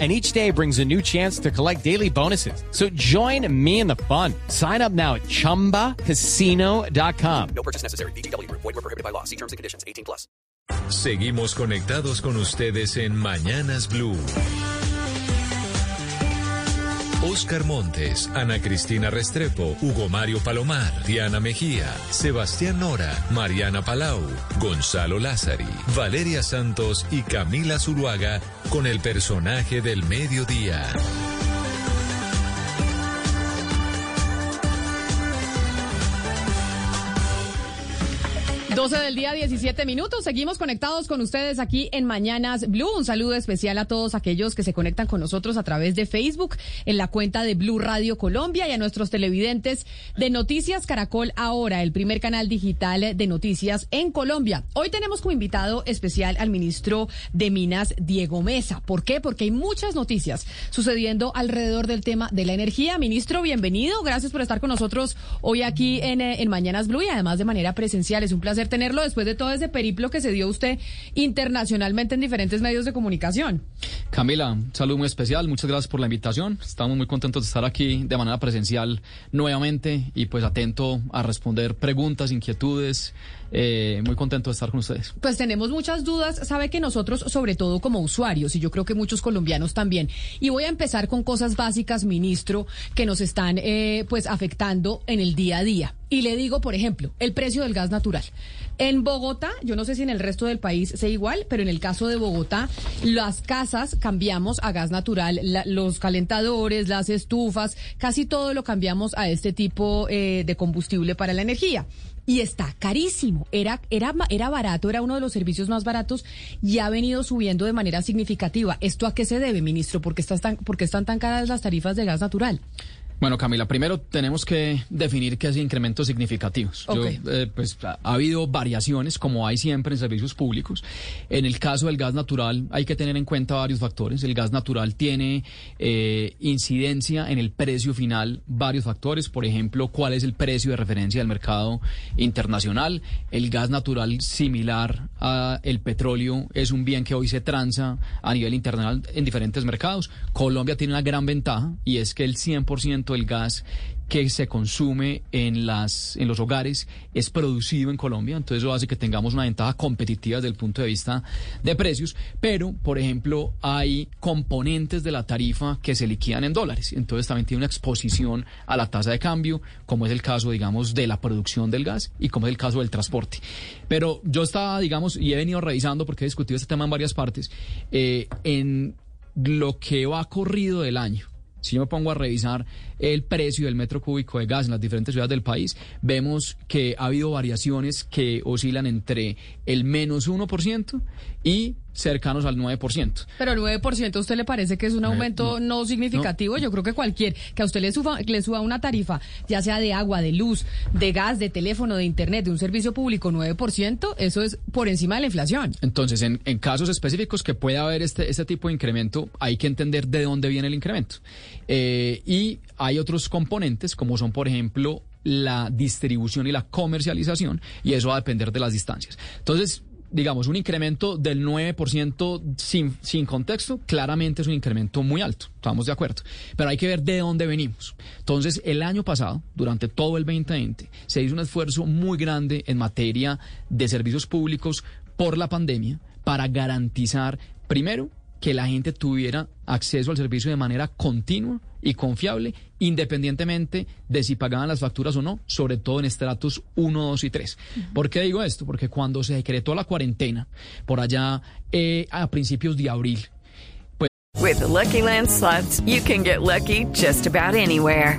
and each day brings a new chance to collect daily bonuses. So join me in the fun. Sign up now at ChumbaCasino.com. No purchase necessary. BGW. Void were prohibited by law. See terms and conditions. 18 plus. Seguimos conectados con ustedes en Mañanas Blue. Oscar Montes, Ana Cristina Restrepo, Hugo Mario Palomar, Diana Mejía, Sebastián Nora, Mariana Palau, Gonzalo Lázari, Valeria Santos y Camila Zuluaga con el personaje del mediodía. 12 del día, 17 minutos. Seguimos conectados con ustedes aquí en Mañanas Blue. Un saludo especial a todos aquellos que se conectan con nosotros a través de Facebook, en la cuenta de Blue Radio Colombia y a nuestros televidentes de Noticias Caracol Ahora, el primer canal digital de noticias en Colombia. Hoy tenemos como invitado especial al ministro de Minas, Diego Mesa. ¿Por qué? Porque hay muchas noticias sucediendo alrededor del tema de la energía. Ministro, bienvenido. Gracias por estar con nosotros hoy aquí en, eh, en Mañanas Blue y además de manera presencial. Es un placer tenerlo después de todo ese periplo que se dio usted internacionalmente en diferentes medios de comunicación. Camila, salud muy especial, muchas gracias por la invitación. Estamos muy contentos de estar aquí de manera presencial nuevamente y pues atento a responder preguntas, inquietudes. Eh, muy contento de estar con ustedes. Pues tenemos muchas dudas, sabe que nosotros, sobre todo como usuarios, y yo creo que muchos colombianos también, y voy a empezar con cosas básicas, ministro, que nos están eh, pues afectando en el día a día. Y le digo, por ejemplo, el precio del gas natural. En Bogotá, yo no sé si en el resto del país sea igual, pero en el caso de Bogotá, las casas cambiamos a gas natural, los calentadores, las estufas, casi todo lo cambiamos a este tipo eh, de combustible para la energía y está carísimo. Era, era, era barato, era uno de los servicios más baratos y ha venido subiendo de manera significativa. ¿Esto a qué se debe, ministro? ¿Por qué, están qué están tan caras las tarifas de gas natural? Bueno, Camila, primero tenemos que definir qué es incrementos significativos. Eh, pues ha habido variaciones, como hay siempre en servicios públicos. En el caso del gas natural hay que tener en cuenta varios factores. El gas natural tiene eh, incidencia en el precio final varios factores. Por ejemplo, cuál es el precio de referencia del mercado internacional. El gas natural, similar al petróleo, es un bien que hoy se transa a nivel internacional en diferentes mercados. Colombia tiene una gran ventaja y es que el 100% el gas que se consume en las en los hogares es producido en Colombia, entonces eso hace que tengamos una ventaja competitiva desde el punto de vista de precios, pero por ejemplo, hay componentes de la tarifa que se liquidan en dólares, entonces también tiene una exposición a la tasa de cambio, como es el caso, digamos, de la producción del gas y como es el caso del transporte. Pero yo estaba, digamos, y he venido revisando porque he discutido este tema en varias partes, eh, en lo que va corrido del año si yo me pongo a revisar el precio del metro cúbico de gas en las diferentes ciudades del país, vemos que ha habido variaciones que oscilan entre el menos 1% y cercanos al 9%. Pero el 9%, ¿a usted le parece que es un aumento no, significativo? Yo creo que cualquier, que a usted le suba, le suba una tarifa, ya sea de agua, de luz, de gas, de teléfono, de internet, de un servicio público, 9%, eso es por encima de la inflación. Entonces, en, en casos específicos que pueda haber este, este tipo de incremento, hay que entender de dónde viene el incremento. Eh, y hay otros componentes, como son, por ejemplo, la distribución y la comercialización, y eso va a depender de las distancias. Entonces, digamos, un incremento del 9% sin, sin contexto, claramente es un incremento muy alto, estamos de acuerdo. Pero hay que ver de dónde venimos. Entonces, el año pasado, durante todo el 2020, se hizo un esfuerzo muy grande en materia de servicios públicos por la pandemia para garantizar, primero, que la gente tuviera acceso al servicio de manera continua y confiable, independientemente de si pagaban las facturas o no, sobre todo en estratos 1, 2 y 3. ¿Por qué digo esto? Porque cuando se decretó la cuarentena, por allá eh, a principios de abril, pues... With Lucky Land you can get lucky just about anywhere.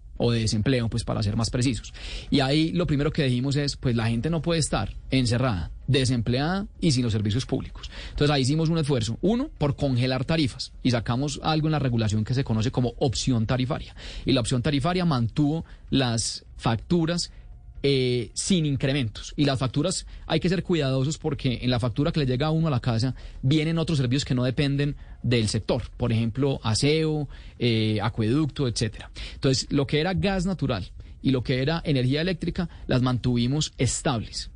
o de desempleo, pues para ser más precisos. Y ahí lo primero que dijimos es, pues la gente no puede estar encerrada, desempleada y sin los servicios públicos. Entonces ahí hicimos un esfuerzo, uno, por congelar tarifas y sacamos algo en la regulación que se conoce como opción tarifaria. Y la opción tarifaria mantuvo las facturas eh, sin incrementos. Y las facturas hay que ser cuidadosos porque en la factura que le llega a uno a la casa vienen otros servicios que no dependen del sector, por ejemplo, aseo, eh, acueducto, etcétera. Entonces, lo que era gas natural y lo que era energía eléctrica las mantuvimos estables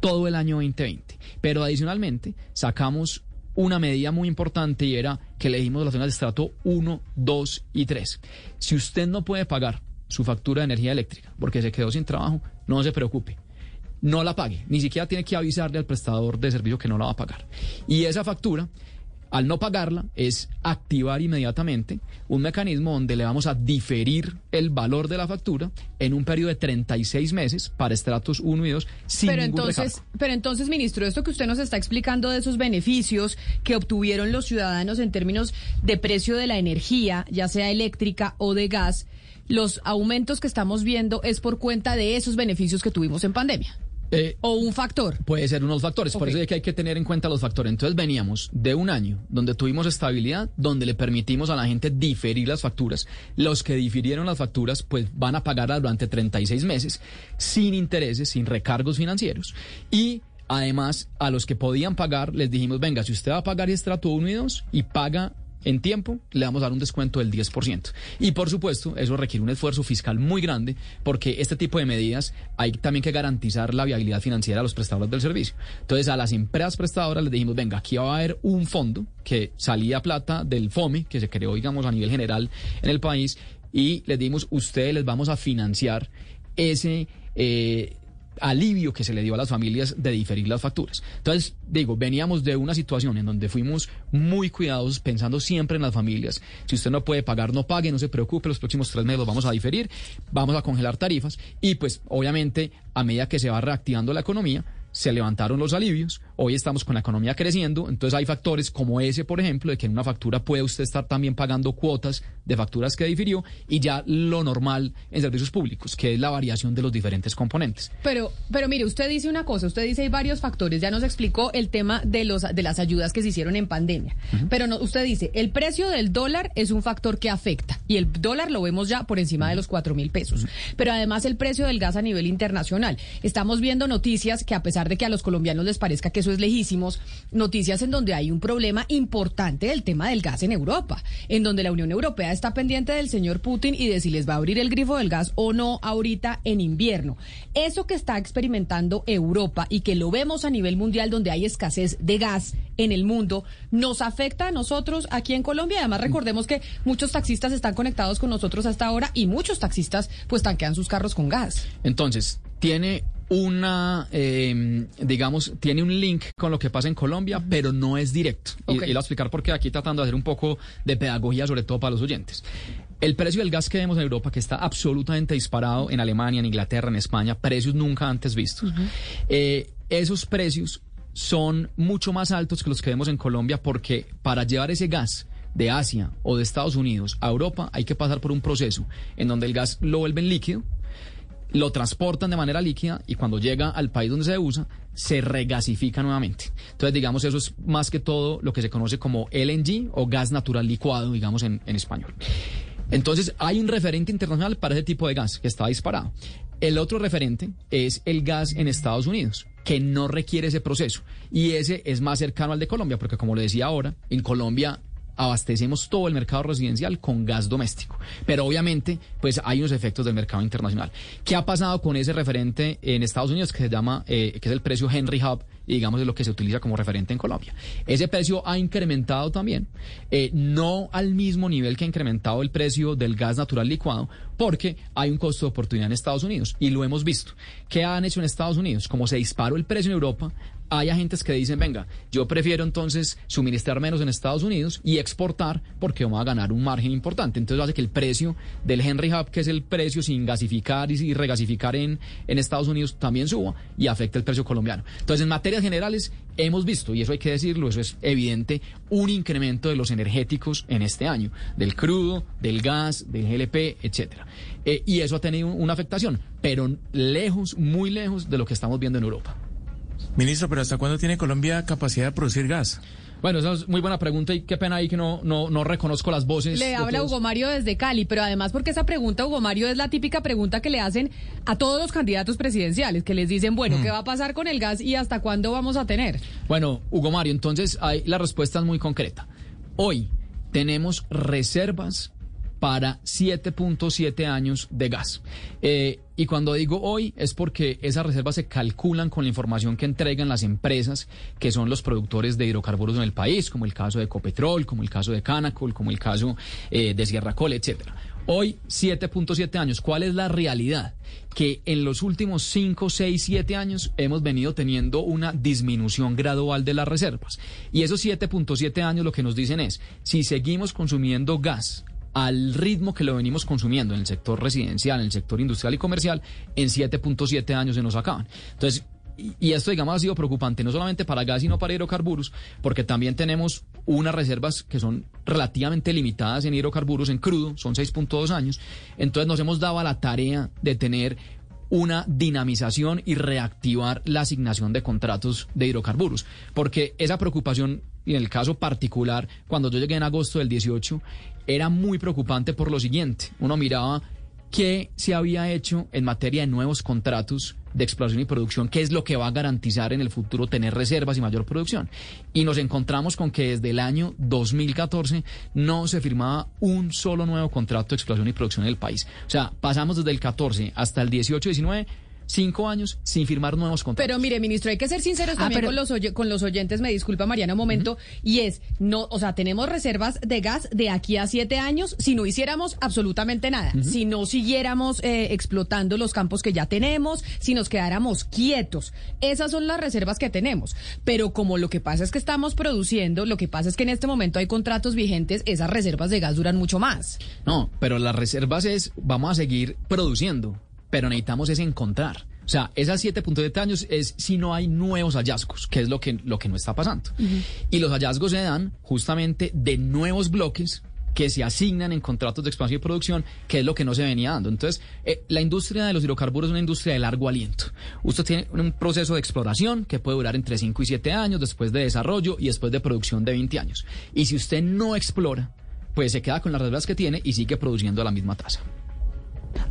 todo el año 2020. Pero adicionalmente sacamos una medida muy importante y era que le dijimos a las zonas de estrato 1, 2 y 3. Si usted no puede pagar su factura de energía eléctrica porque se quedó sin trabajo, no se preocupe. No la pague, ni siquiera tiene que avisarle al prestador de servicio que no la va a pagar. Y esa factura, al no pagarla, es activar inmediatamente un mecanismo donde le vamos a diferir el valor de la factura en un periodo de 36 meses para estratos 1 y 2 sin pero ningún entonces, recargo. pero entonces, ministro, esto que usted nos está explicando de esos beneficios que obtuvieron los ciudadanos en términos de precio de la energía, ya sea eléctrica o de gas, los aumentos que estamos viendo es por cuenta de esos beneficios que tuvimos en pandemia. Eh, O un factor. Puede ser unos factores, por eso es que hay que tener en cuenta los factores. Entonces veníamos de un año donde tuvimos estabilidad, donde le permitimos a la gente diferir las facturas. Los que difirieron las facturas pues van a pagarlas durante 36 meses sin intereses, sin recargos financieros. Y además a los que podían pagar les dijimos, venga, si usted va a pagar estrato 1 y 2 y paga en tiempo, le vamos a dar un descuento del 10%. Y por supuesto, eso requiere un esfuerzo fiscal muy grande porque este tipo de medidas hay también que garantizar la viabilidad financiera a los prestadores del servicio. Entonces, a las empresas prestadoras les dijimos, venga, aquí va a haber un fondo que salía plata del FOME, que se creó, digamos, a nivel general en el país, y les dimos, ustedes les vamos a financiar ese... eh, alivio que se le dio a las familias de diferir las facturas. Entonces, digo, veníamos de una situación en donde fuimos muy cuidadosos pensando siempre en las familias. Si usted no puede pagar, no pague, no se preocupe, los próximos tres meses los vamos a diferir, vamos a congelar tarifas y pues obviamente a medida que se va reactivando la economía, se levantaron los alivios, hoy estamos con la economía creciendo, entonces hay factores como ese, por ejemplo, de que en una factura puede usted estar también pagando cuotas de facturas que difirió y ya lo normal en servicios públicos, que es la variación de los diferentes componentes. Pero, pero mire, usted dice una cosa, usted dice hay varios factores, ya nos explicó el tema de los de las ayudas que se hicieron en pandemia. Pero no, usted dice, el precio del dólar es un factor que afecta y el dólar lo vemos ya por encima de los cuatro mil pesos. Pero además el precio del gas a nivel internacional. Estamos viendo noticias que a pesar de que a los colombianos les parezca que eso es lejísimos, noticias en donde hay un problema importante del tema del gas en Europa, en donde la Unión Europea está pendiente del señor Putin y de si les va a abrir el grifo del gas o no ahorita en invierno. Eso que está experimentando Europa y que lo vemos a nivel mundial donde hay escasez de gas en el mundo, nos afecta a nosotros aquí en Colombia. Además, recordemos que muchos taxistas están conectados con nosotros hasta ahora y muchos taxistas pues tanquean sus carros con gas. Entonces, tiene una, eh, digamos, tiene un link con lo que pasa en Colombia, pero no es directo. Y-. Y, le voy a explicar por qué aquí tratando de hacer un poco de pedagogía, sobre todo para los oyentes. El precio del gas que vemos en Europa, que está absolutamente disparado en Alemania, en Inglaterra, en España, precios nunca antes vistos. Eh, esos precios son mucho más altos que los que vemos en Colombia porque para llevar ese gas de Asia o de Estados Unidos a Europa hay que pasar por un proceso en donde el gas lo vuelven líquido, lo transportan de manera líquida y cuando llega al país donde se usa, se regasifica nuevamente. Entonces, digamos, eso es más que todo lo que se conoce como LNG o gas natural licuado, digamos, en, en español. Entonces, hay un referente internacional para ese tipo de gas que está disparado. El otro referente es el gas en Estados Unidos, que no requiere ese proceso. Y ese es más cercano al de Colombia, porque como le decía ahora, en Colombia abastecemos todo el mercado residencial con gas doméstico. Pero obviamente, pues hay unos efectos del mercado internacional. ¿Qué ha pasado con ese referente en Estados Unidos que se llama, eh, que es el precio Henry Hub, digamos es lo que se utiliza como referente en Colombia? Ese precio ha incrementado también, eh, no al mismo nivel que ha incrementado el precio del gas natural licuado, porque hay un costo de oportunidad en Estados Unidos y lo hemos visto. ¿Qué han hecho en Estados Unidos? Como se disparó el precio en Europa, hay agentes que dicen, venga, yo prefiero entonces suministrar menos en Estados Unidos y exportar porque vamos a ganar un margen importante. Entonces hace que el precio del Henry Hub, que es el precio sin gasificar y regasificar en, en Estados Unidos, también suba y afecta el precio colombiano. Entonces, en materias generales, hemos visto, y eso hay que decirlo, eso es evidente, un incremento de los energéticos en este año, del crudo, del gas, del GLP, etcétera. Eh, y eso ha tenido una afectación, pero lejos, muy lejos de lo que estamos viendo en Europa. Ministro, pero ¿hasta cuándo tiene Colombia capacidad de producir gas? Bueno, esa es muy buena pregunta y qué pena ahí que no, no, no reconozco las voces. Le habla Hugo Mario desde Cali, pero además porque esa pregunta, Hugo Mario, es la típica pregunta que le hacen a todos los candidatos presidenciales, que les dicen, bueno, ¿qué mm. va a pasar con el gas y hasta cuándo vamos a tener? Bueno, Hugo Mario, entonces hay, la respuesta es muy concreta. Hoy tenemos reservas para 7.7 años de gas. Eh, y cuando digo hoy es porque esas reservas se calculan con la información que entregan las empresas que son los productores de hidrocarburos en el país, como el caso de Ecopetrol, como el caso de Canacol, como el caso eh, de Sierra Cole, etcétera. Hoy, 7.7 años. ¿Cuál es la realidad? Que en los últimos 5, 6, 7 años hemos venido teniendo una disminución gradual de las reservas. Y esos 7.7 años lo que nos dicen es, si seguimos consumiendo gas al ritmo que lo venimos consumiendo en el sector residencial, en el sector industrial y comercial, en 7.7 años se nos acaban. Entonces, y esto, digamos, ha sido preocupante no solamente para gas, sino para hidrocarburos, porque también tenemos unas reservas que son relativamente limitadas en hidrocarburos, en crudo, son 6.2 años. Entonces nos hemos dado a la tarea de tener una dinamización y reactivar la asignación de contratos de hidrocarburos, porque esa preocupación, en el caso particular, cuando yo llegué en agosto del 18, era muy preocupante por lo siguiente. Uno miraba qué se había hecho en materia de nuevos contratos de exploración y producción, qué es lo que va a garantizar en el futuro tener reservas y mayor producción. Y nos encontramos con que desde el año 2014 no se firmaba un solo nuevo contrato de exploración y producción en el país. O sea, pasamos desde el 14 hasta el 18-19 cinco años sin firmar nuevos contratos. Pero mire, ministro, hay que ser sinceros ah, también con, los con los oyentes, me disculpa Mariana un momento, y es, no, o sea, tenemos reservas de gas de aquí a siete años si no hiciéramos absolutamente nada, si no siguiéramos eh, explotando los campos que ya tenemos, si nos quedáramos quietos. Esas son las reservas que tenemos. Pero como lo que pasa es que estamos produciendo, lo que pasa es que en este momento hay contratos vigentes, esas reservas de gas duran mucho más. No, pero las reservas es, vamos a seguir produciendo pero necesitamos es encontrar. O sea, esas 7.7 años es si no hay nuevos hallazgos, que es lo que, lo que no está pasando. Y los hallazgos se dan justamente de nuevos bloques que se asignan en contratos de expansión y producción, que es lo que no se venía dando. Entonces, eh, la industria de los hidrocarburos es una industria de largo aliento. Usted tiene un proceso de exploración que puede durar entre 5 y 7 años, después de desarrollo y después de producción de 20 años. Y si usted no explora, pues se queda con las reservas que tiene y sigue produciendo a la misma tasa.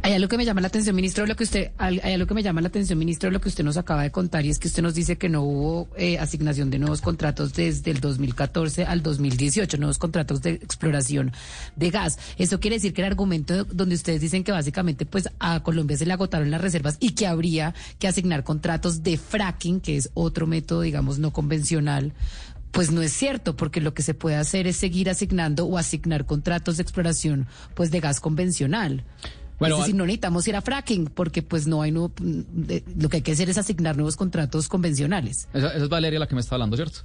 Hay algo que me llama la atención, ministro, lo que usted, hay algo que me llama la atención, ministro, lo que usted nos acaba de contar y es que usted nos dice que no hubo eh, asignación de nuevos contratos desde el 2014 al 2018, nuevos contratos de exploración de gas. Eso quiere decir que el argumento donde ustedes dicen que básicamente pues a Colombia se le agotaron las reservas y que habría que asignar contratos de fracking, que es otro método, digamos, no convencional pues no es cierto, porque lo que se puede hacer es seguir asignando o asignar contratos de exploración pues de gas convencional. Bueno, es decir, no necesitamos ir a fracking porque pues no hay no, lo que hay que hacer es asignar nuevos contratos convencionales. Esa, esa es Valeria la que me está hablando, ¿cierto?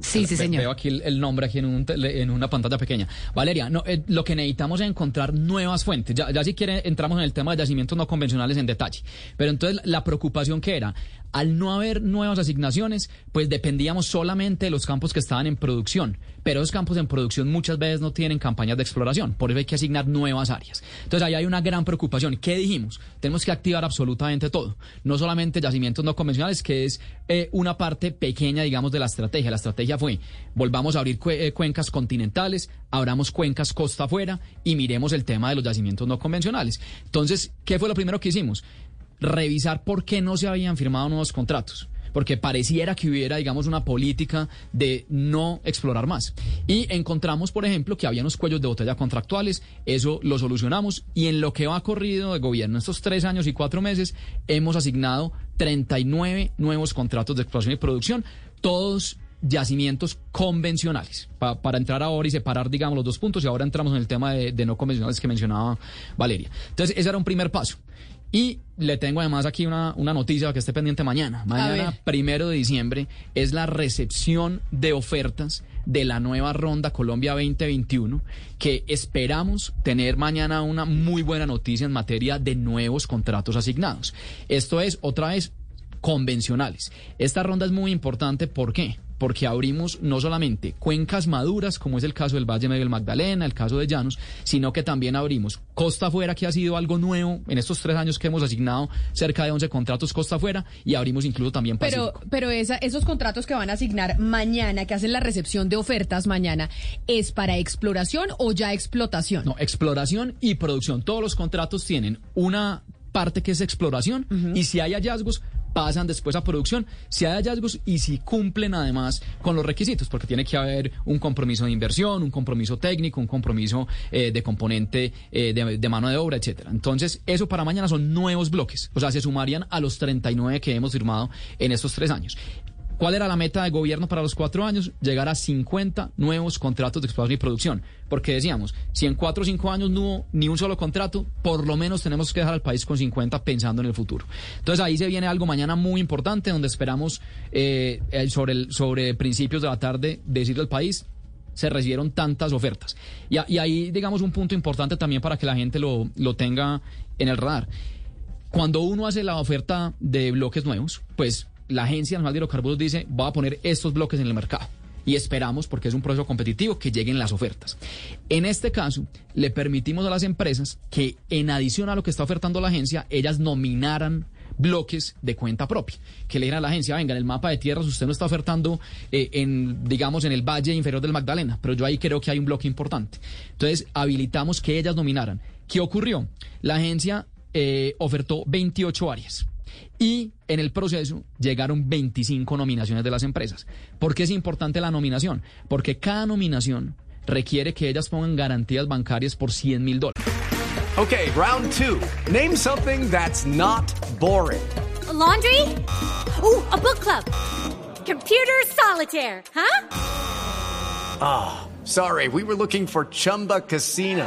Sí, sí, señor. Veo aquí el, nombre aquí en, un en, una pantalla pequeña. Valeria, no, eh, lo que necesitamos es encontrar nuevas fuentes. Ya, ya si quiere entramos en el tema de yacimientos no convencionales en detalle. Pero entonces la preocupación que era, al no haber nuevas asignaciones, pues dependíamos solamente de los campos que estaban en producción. Pero esos campos en producción muchas veces no tienen campañas de exploración. Por eso hay que asignar nuevas áreas. Entonces ahí hay una gran preocupación. ¿Qué dijimos? Tenemos que activar absolutamente todo. No solamente yacimientos no convencionales, que es eh, una parte pequeña, digamos, de la estrategia. La estrategia fue, volvamos a abrir eh, cuencas continentales, abramos cuencas costa afuera y miremos el tema de los yacimientos no convencionales. Entonces, ¿qué fue lo primero que hicimos? Revisar por qué no se habían firmado nuevos contratos porque pareciera que hubiera, digamos, una política de no explorar más. Y encontramos, por ejemplo, que había unos cuellos de botella contractuales, eso lo solucionamos y en lo que va corrido de gobierno estos tres años y cuatro meses, hemos asignado 39 nuevos contratos de exploración y producción, todos yacimientos convencionales. para entrar ahora y separar, digamos, los dos puntos, y ahora entramos en el tema de, no convencionales que mencionaba Valeria. Entonces, ese era un primer paso. Y le tengo además aquí una, una noticia que esté pendiente mañana. Mañana, primero de diciembre, es la recepción de ofertas de la nueva ronda Colombia 2021, que esperamos tener mañana una muy buena noticia en materia de nuevos contratos asignados. Esto es, otra vez, convencionales. Esta ronda es muy importante, ¿por qué? Porque abrimos no solamente cuencas maduras, como es el caso del Valle Medio del Magdalena, el caso de Llanos, sino que también abrimos costa afuera, que ha sido algo nuevo en estos tres años que hemos asignado cerca de 11 contratos costa afuera, y abrimos incluso también Pacífico. Pero, pero esa, esos contratos que van a asignar mañana, que hacen la recepción de ofertas mañana, ¿es para exploración o ya explotación? No, exploración y producción. Todos los contratos tienen una parte que es exploración y si hay hallazgos pasan después a producción si hay hallazgos y si cumplen además con los requisitos, porque tiene que haber un compromiso de inversión, un compromiso técnico, un compromiso eh, de componente eh, de, de, mano de obra, etcétera. Entonces, eso para mañana son nuevos bloques, o sea, se sumarían a los 39 que hemos firmado en estos tres años. ¿Cuál era la meta de gobierno para los cuatro años? Llegar a 50 nuevos contratos de explotación y producción. Porque decíamos, si en cuatro o cinco años no hubo ni un solo contrato, por lo menos tenemos que dejar al país con 50 pensando en el futuro. Entonces ahí se viene algo mañana muy importante donde esperamos eh, sobre, el, sobre principios de la tarde decirle al país, se recibieron tantas ofertas. Y, y, ahí, digamos, un punto importante también para que la gente lo, lo tenga en el radar. Cuando uno hace la oferta de bloques nuevos, pues la Agencia Nacional de Hidrocarburos dice, va a poner estos bloques en el mercado. Y esperamos, porque es un proceso competitivo, que lleguen las ofertas. En este caso, le permitimos a las empresas que, en adición a lo que está ofertando la agencia, ellas nominaran bloques de cuenta propia. Que le digan a la agencia, venga, en el mapa de tierras usted no está ofertando eh, en, digamos, en el valle inferior del Magdalena, pero yo ahí creo que hay un bloque importante. Entonces, habilitamos que ellas nominaran. ¿Qué ocurrió? La agencia eh, ofertó 28 áreas. Y en el proceso llegaron 25 nominaciones de las empresas. ¿Por qué es importante la nominación? Porque cada nominación requiere que ellas pongan garantías bancarias por 100 mil dólares. Ok, round two. Name something that's not boring. laundry? Uh, a book club. Computer solitaire, huh? Ah, sorry, we were looking for Chumba Casino.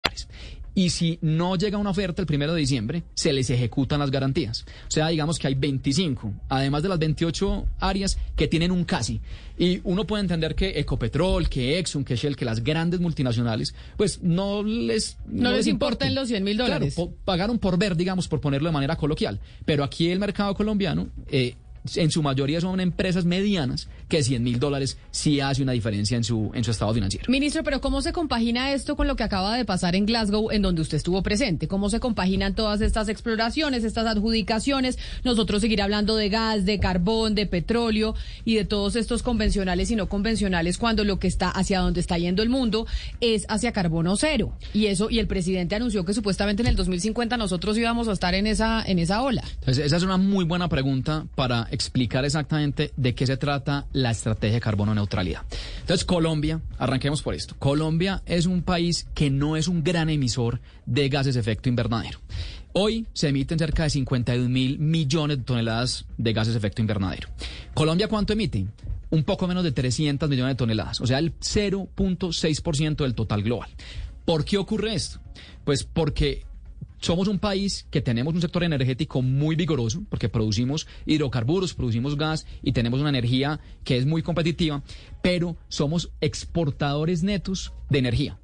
Y si no llega una oferta el primero de diciembre, se les ejecutan las garantías. O sea, digamos que hay 25, además de las 28 áreas que tienen un casi. Y uno puede entender que Ecopetrol, que Exxon, que Shell, que las grandes multinacionales, pues no les... No, les, importa en los 100 mil dólares. Claro, pagaron por ver, digamos, por ponerlo de manera coloquial. Pero aquí el mercado colombiano... Eh, en su mayoría son empresas medianas que 100 mil dólares sí hace una diferencia en su, en su estado financiero. Ministro, pero ¿cómo se compagina esto con lo que acaba de pasar en Glasgow, en donde usted estuvo presente? ¿Cómo se compaginan todas estas exploraciones, estas adjudicaciones? Nosotros seguir hablando de gas, de carbón, de petróleo y de todos estos convencionales y no convencionales cuando lo que está hacia donde está yendo el mundo es hacia carbono cero. Y eso, y el presidente anunció que supuestamente en el 2050 nosotros íbamos a estar en esa, en esa ola. Entonces, esa es una muy buena pregunta para explicar exactamente de qué se trata la estrategia de carbono neutralidad. Entonces, Colombia, arranquemos por esto. Colombia es un país que no es un gran emisor de gases de efecto invernadero. Hoy se emiten cerca de 52 mil millones de toneladas de gases de efecto invernadero. ¿Colombia cuánto emite? Un poco menos de 300 millones de toneladas, o sea, el 0.6% del total global. ¿Por qué ocurre esto? Pues porque somos un país que tenemos un sector energético muy vigoroso, porque producimos hidrocarburos, producimos gas y tenemos una energía que es muy competitiva, pero somos exportadores netos de energía.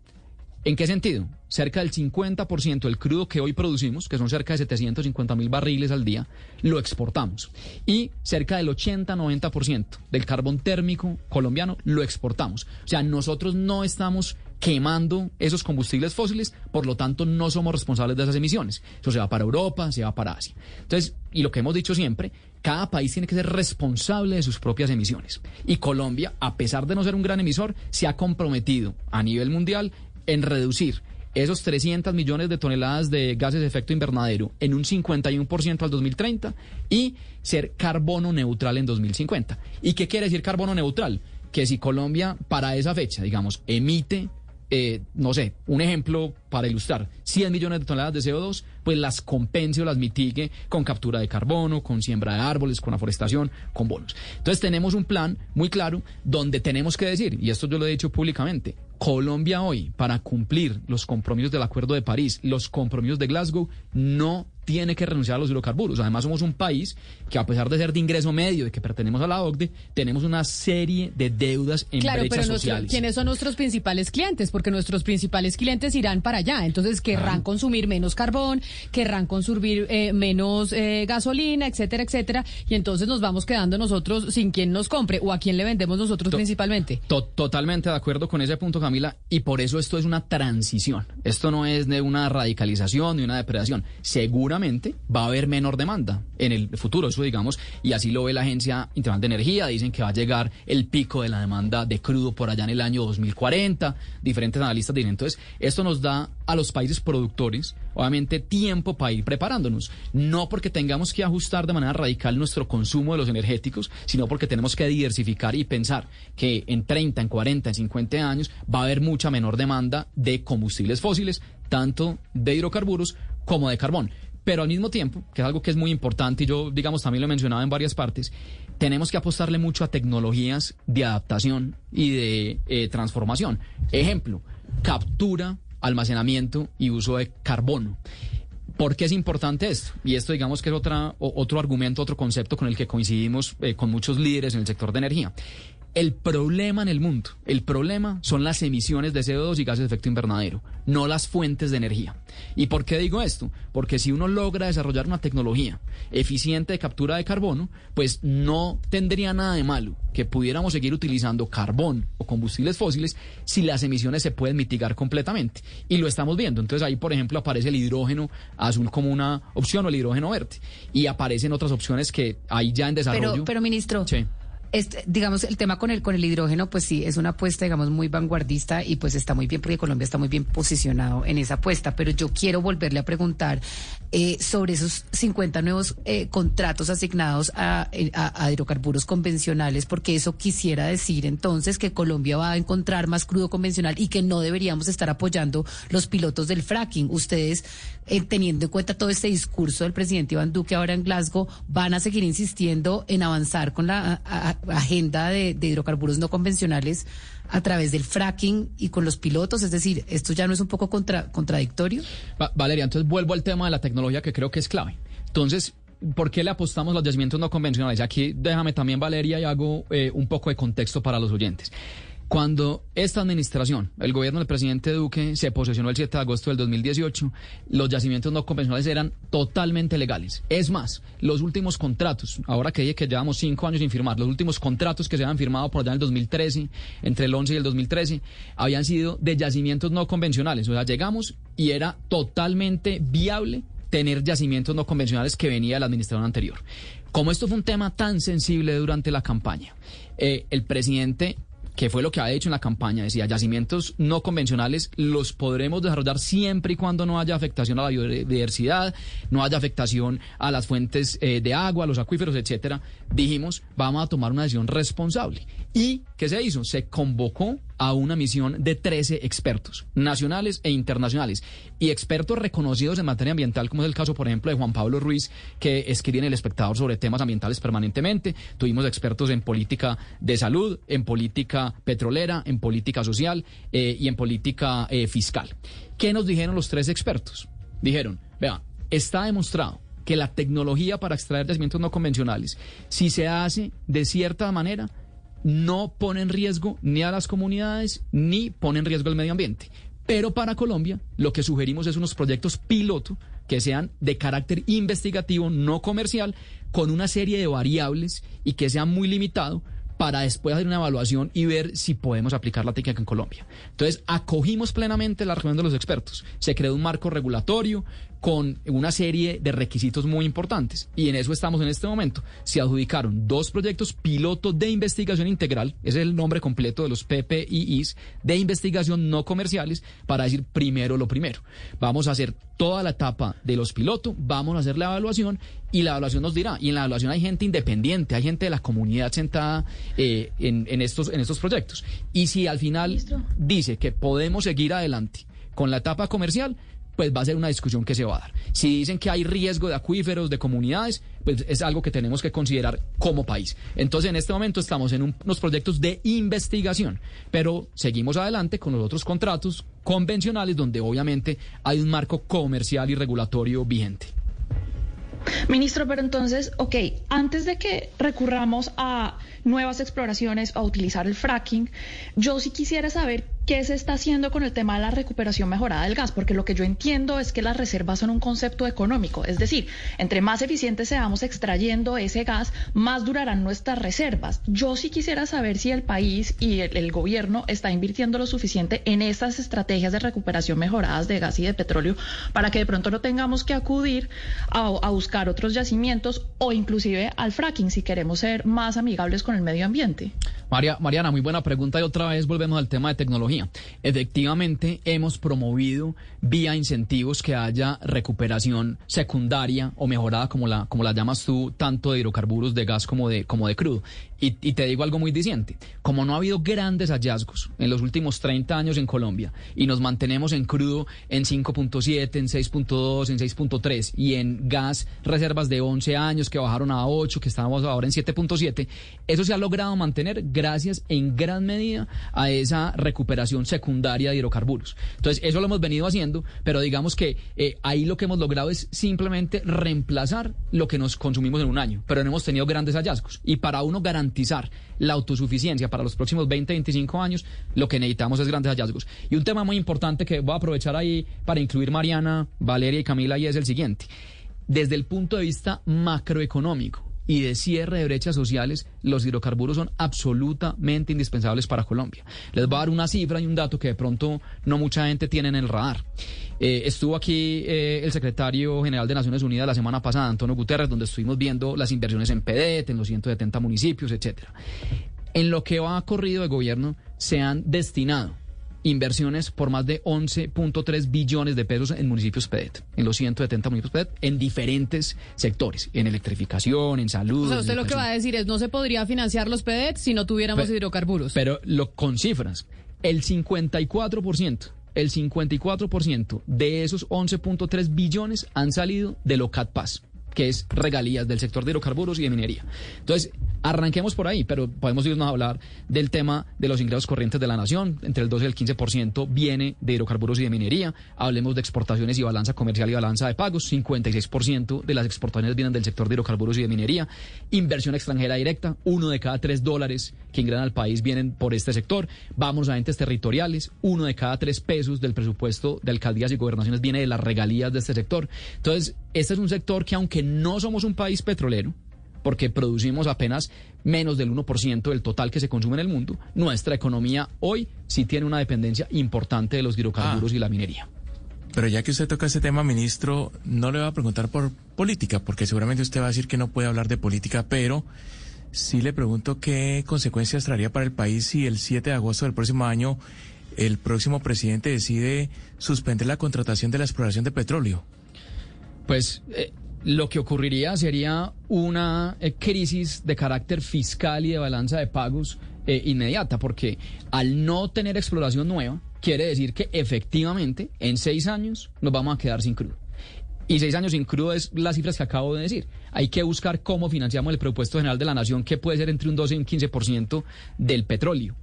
¿En qué sentido? Cerca del 50% del crudo que hoy producimos, que son cerca de 750 mil barriles al día, lo exportamos. Y cerca del 80-90% del carbón térmico colombiano lo exportamos. O sea, nosotros no estamos quemando esos combustibles fósiles, por lo tanto no somos responsables de esas emisiones. Eso se va para Europa, se va para Asia. Entonces, y lo que hemos dicho siempre, cada país tiene que ser responsable de sus propias emisiones. Y Colombia, a pesar de no ser un gran emisor, se ha comprometido a nivel mundial en reducir esos 300 millones de toneladas de gases de efecto invernadero en un 51% al 2030 y ser carbono neutral en 2050. ¿Y qué quiere decir carbono neutral? Que si Colombia para esa fecha, digamos, emite eh, no sé, un ejemplo para ilustrar, 100 millones de toneladas de CO2, pues las compense o las mitigue con captura de carbono, con siembra de árboles, con aforestación, con bonos. Entonces tenemos un plan muy claro donde tenemos que decir, y esto yo lo he dicho públicamente, Colombia hoy, para cumplir los compromisos del Acuerdo de París, los compromisos de Glasgow, no tiene que renunciar a los hidrocarburos. Además, somos un país que, a pesar de ser de ingreso medio, de que pertenecemos a la OCDE, tenemos una serie de deudas en claro, brechas pero sociales. ¿quiénes son nuestros principales clientes? Porque nuestros principales clientes irán para allá. Entonces, querrán consumir menos carbón, querrán consumir eh, menos eh, gasolina, etcétera, etcétera. Y entonces nos vamos quedando nosotros sin quien nos compre o a quién le vendemos nosotros principalmente. To- totalmente de acuerdo con ese punto, Camila, y por eso esto es una transición. Esto no es de una radicalización ni una depredación. Va a haber menor demanda en el futuro, eso digamos, y así lo ve la Agencia Internacional de Energía. Dicen que va a llegar el pico de la demanda de crudo por allá en el año 2040. Diferentes analistas dicen. Entonces, esto nos da a los países productores, obviamente, tiempo para ir preparándonos. No porque tengamos que ajustar de manera radical nuestro consumo de los energéticos, sino porque tenemos que diversificar y pensar que en 30, en 40, en 50 años va a haber mucha menor demanda de combustibles fósiles, tanto de hidrocarburos como de carbón. Pero al mismo tiempo, que es algo que es muy importante y yo, digamos, también lo he mencionado en varias partes, tenemos que apostarle mucho a tecnologías de adaptación y de eh, transformación. Ejemplo, captura, almacenamiento y uso de carbono. ¿Por qué es importante esto? Y esto digamos que es otra, otro argumento, otro concepto con el que coincidimos eh, con muchos líderes en el sector de energía. El problema en el mundo, el problema son las emisiones de CO2 y gases de efecto invernadero, no las fuentes de energía. ¿Y por qué digo esto? Porque si uno logra desarrollar una tecnología eficiente de captura de carbono, pues no tendría nada de malo que pudiéramos seguir utilizando carbón o combustibles fósiles si las emisiones se pueden mitigar completamente. Y lo estamos viendo. Entonces ahí, por ejemplo, aparece el hidrógeno azul como una opción o el hidrógeno verde. Y aparecen otras opciones que hay ya en desarrollo. Pero, pero ministro, Sí. Este, digamos, el tema con el, con el hidrógeno, pues sí, es una apuesta, digamos, muy vanguardista y pues está muy bien porque Colombia está muy bien posicionado en esa apuesta. Pero yo quiero volverle a preguntar eh, sobre esos 50 nuevos eh, contratos asignados a, eh, a- hidrocarburos convencionales, porque eso quisiera decir entonces que Colombia va a encontrar más crudo convencional y que no deberíamos estar apoyando los pilotos del fracking. Ustedes, eh, teniendo en cuenta todo este discurso del presidente Iván Duque ahora en Glasgow, van a seguir insistiendo en avanzar con la agenda de hidrocarburos no convencionales a través del fracking y con los pilotos. Es decir, esto ya no es un poco contra- contradictorio. Va- Valeria, entonces vuelvo al tema de la tecnología que creo que es clave. Entonces, ¿por qué le apostamos los yacimientos no convencionales? Aquí déjame también, Valeria, y hago eh, un poco de contexto para los oyentes. Cuando esta administración, el gobierno del presidente Duque, se posesionó el 7 de agosto del 2018, los yacimientos no convencionales eran totalmente legales. Es más, los últimos contratos, ahora que dije que llevamos cinco años sin firmar, los últimos contratos que se habían firmado por allá en el 2013, entre el 11 y el 2013, habían sido de yacimientos no convencionales. O sea, llegamos y era totalmente viable tener yacimientos no convencionales que venía de la administración anterior. Como esto fue un tema tan sensible durante la campaña, eh, el presidente que fue lo que ha hecho en la campaña, decía, yacimientos no convencionales los podremos desarrollar siempre y cuando no haya afectación a la biodiversidad, no haya afectación a las fuentes eh, de agua, a los acuíferos, etcétera. Dijimos, vamos a tomar una decisión responsable. ¿Y qué se hizo? Se convocó a una misión de 13 expertos, nacionales e internacionales, y expertos reconocidos en materia ambiental, como es el caso, por ejemplo, de Juan Pablo Ruiz, que escribe en El Espectador sobre temas ambientales permanentemente. Tuvimos expertos en política de salud, en política petrolera, en política social eh, y en política eh, fiscal. ¿Qué nos dijeron los tres expertos? Dijeron, vea, está demostrado que la tecnología para extraer yacimientos no convencionales, si se hace de cierta manera, no pone en riesgo ni a las comunidades ni pone en riesgo el medio ambiente. Pero para Colombia lo que sugerimos es unos proyectos piloto que sean de carácter investigativo, no comercial, con una serie de variables y que sean muy limitado para después hacer una evaluación y ver si podemos aplicar la técnica en Colombia. Entonces, acogimos plenamente la reunión de los expertos. Se creó un marco regulatorio con una serie de requisitos muy importantes. Y en eso estamos en este momento. Se adjudicaron dos proyectos piloto de investigación integral, ese es el nombre completo de los PPIIs, de investigación no comerciales, para decir primero lo primero. Vamos a hacer toda la etapa de los pilotos, vamos a hacer la evaluación y la evaluación nos dirá. Y en la evaluación hay gente independiente, hay gente de la comunidad sentada eh, en, estos, en estos proyectos. Y si al final dice que podemos seguir adelante con la etapa comercial, pues va a ser una discusión que se va a dar. Si dicen que hay riesgo de acuíferos, de comunidades, pues es algo que tenemos que considerar como país. Entonces, en este momento estamos en unos proyectos de investigación, pero seguimos adelante con los otros contratos convencionales donde obviamente hay un marco comercial y regulatorio vigente. Ministro, pero entonces, ok, antes de que recurramos a nuevas exploraciones, a utilizar el fracking, yo sí quisiera saber qué se está haciendo con el tema de la recuperación mejorada del gas, porque lo que yo entiendo es que las reservas son un concepto económico, es decir, entre más eficientes seamos extrayendo ese gas, más durarán nuestras reservas. Yo sí quisiera saber si el país y el, gobierno está invirtiendo lo suficiente en estas estrategias de recuperación mejoradas de gas y de petróleo para que de pronto no tengamos que acudir a, a buscar otros yacimientos o inclusive al fracking si queremos ser más amigables con el medio ambiente. María, Mariana, muy buena pregunta y otra vez volvemos al tema de tecnología. Efectivamente, hemos promovido vía incentivos que haya recuperación secundaria o mejorada, como la, como la llamas tú, tanto de hidrocarburos, de gas como de, como de crudo. Y, te digo algo muy diciente, como no ha habido grandes hallazgos en los últimos 30 años en Colombia y nos mantenemos en crudo en 5.7, en 6.2, en 6.3 y en gas reservas de 11 años que bajaron a 8, que estamos ahora en 7.7, eso se ha logrado mantener gracias en gran medida a esa recuperación secundaria de hidrocarburos. Entonces, eso lo hemos venido haciendo, pero digamos que eh, ahí lo que hemos logrado es simplemente reemplazar lo que nos consumimos en un año, pero no hemos tenido grandes hallazgos. Y para uno garantizar garantizar la autosuficiencia para los próximos 20, 25 años, lo que necesitamos es grandes hallazgos. Y un tema muy importante que voy a aprovechar ahí para incluir Mariana, Valeria y Camila y es el siguiente. Desde el punto de vista macroeconómico, y de cierre de brechas sociales, los hidrocarburos son absolutamente indispensables para Colombia. Les voy a dar una cifra y un dato que de pronto no mucha gente tiene en el radar. Eh, estuvo aquí eh, el secretario general de Naciones Unidas la semana pasada, Antonio Guterres, donde estuvimos viendo las inversiones en PDET, en los 170 municipios, etcétera. En lo que va corrido de gobierno se han destinado inversiones por más de 11.3 billones de pesos en municipios PEDET, en los 170 municipios PEDET, en diferentes sectores, en electrificación, en salud. O sea, usted lo que va a decir es, no se podría financiar los PEDET si no tuviéramos hidrocarburos. Pero lo, con cifras, el 54%, el 54% de esos 11.3 billones han salido de lo CatPaz que es regalías del sector de hidrocarburos y de minería. Entonces, arranquemos por ahí, pero podemos irnos a hablar del tema de los ingresos corrientes de la nación. Entre el 12 y el 15% viene de hidrocarburos y de minería. Hablemos de exportaciones y balanza comercial y balanza de pagos. 56% de las exportaciones vienen del sector de hidrocarburos y de minería. Inversión extranjera directa, uno de cada tres dólares que ingresan al país vienen por este sector. Vamos a entes territoriales, uno de cada tres pesos del presupuesto de alcaldías y gobernaciones viene de las regalías de este sector. Entonces, este es un sector que aunque no somos un país petrolero, porque producimos apenas menos del 1% del total que se consume en el mundo, nuestra economía hoy sí tiene una dependencia importante de los hidrocarburos ah. y la minería. Pero ya que usted toca ese tema, ministro, no le va a preguntar por política, porque seguramente usted va a decir que no puede hablar de política, pero sí le pregunto qué consecuencias traería para el país si el 7 de agosto del próximo año el próximo presidente decide suspender la contratación de la exploración de petróleo. Pues eh, lo que ocurriría sería una eh, crisis de carácter fiscal y de balanza de pagos eh, inmediata, porque al no tener exploración nueva, quiere decir que efectivamente en seis años nos vamos a quedar sin crudo. Y seis años sin crudo es las cifras que acabo de decir. Hay que buscar cómo financiamos el presupuesto general de la nación, que puede ser entre un 12 y un 15% del petróleo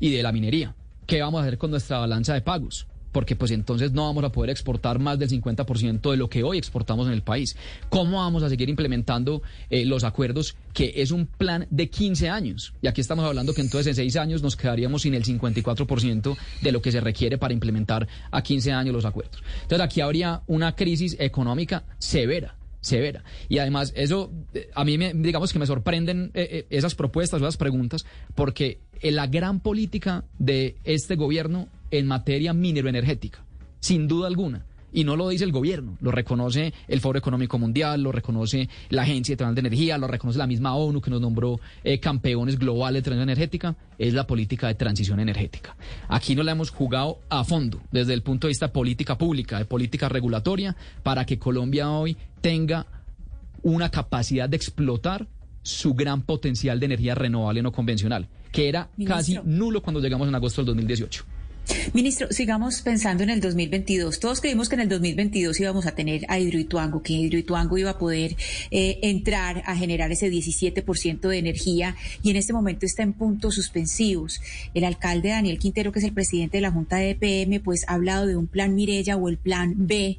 y de la minería. ¿Qué vamos a hacer con nuestra balanza de pagos? Porque pues entonces no vamos a poder exportar más del 50% de lo que hoy exportamos en el país. ¿Cómo vamos a seguir implementando eh, los acuerdos que es un plan de 15 años? Y aquí estamos hablando que entonces en 6 años nos quedaríamos sin el 54% de lo que se requiere para implementar a 15 años los acuerdos. Entonces aquí habría una crisis económica severa severa. Y además, eso eh, a mí, me, digamos que me sorprenden eh, esas propuestas, esas preguntas, porque la gran política de este gobierno en materia mineroenergética, sin duda alguna, Y no lo dice el gobierno, lo reconoce el Foro Económico Mundial, lo reconoce la Agencia Internacional de Energía, lo reconoce la misma ONU que nos nombró eh, campeones globales de transición energética, es la política de transición energética. Aquí no la hemos jugado a fondo desde el punto de vista de política pública, de política regulatoria, para que Colombia hoy tenga una capacidad de explotar su gran potencial de energía renovable no convencional, que era casi nulo cuando llegamos en agosto del 2018. Ministro, sigamos pensando en el 2022. Todos creímos que en el 2022 íbamos a tener a Hidroituango, que Hidroituango iba a poder eh, entrar a generar ese 17% de energía y en este momento está en puntos suspensivos. El alcalde Daniel Quintero, que es el presidente de la Junta de EPM, pues ha hablado de un plan Mirella o el plan B.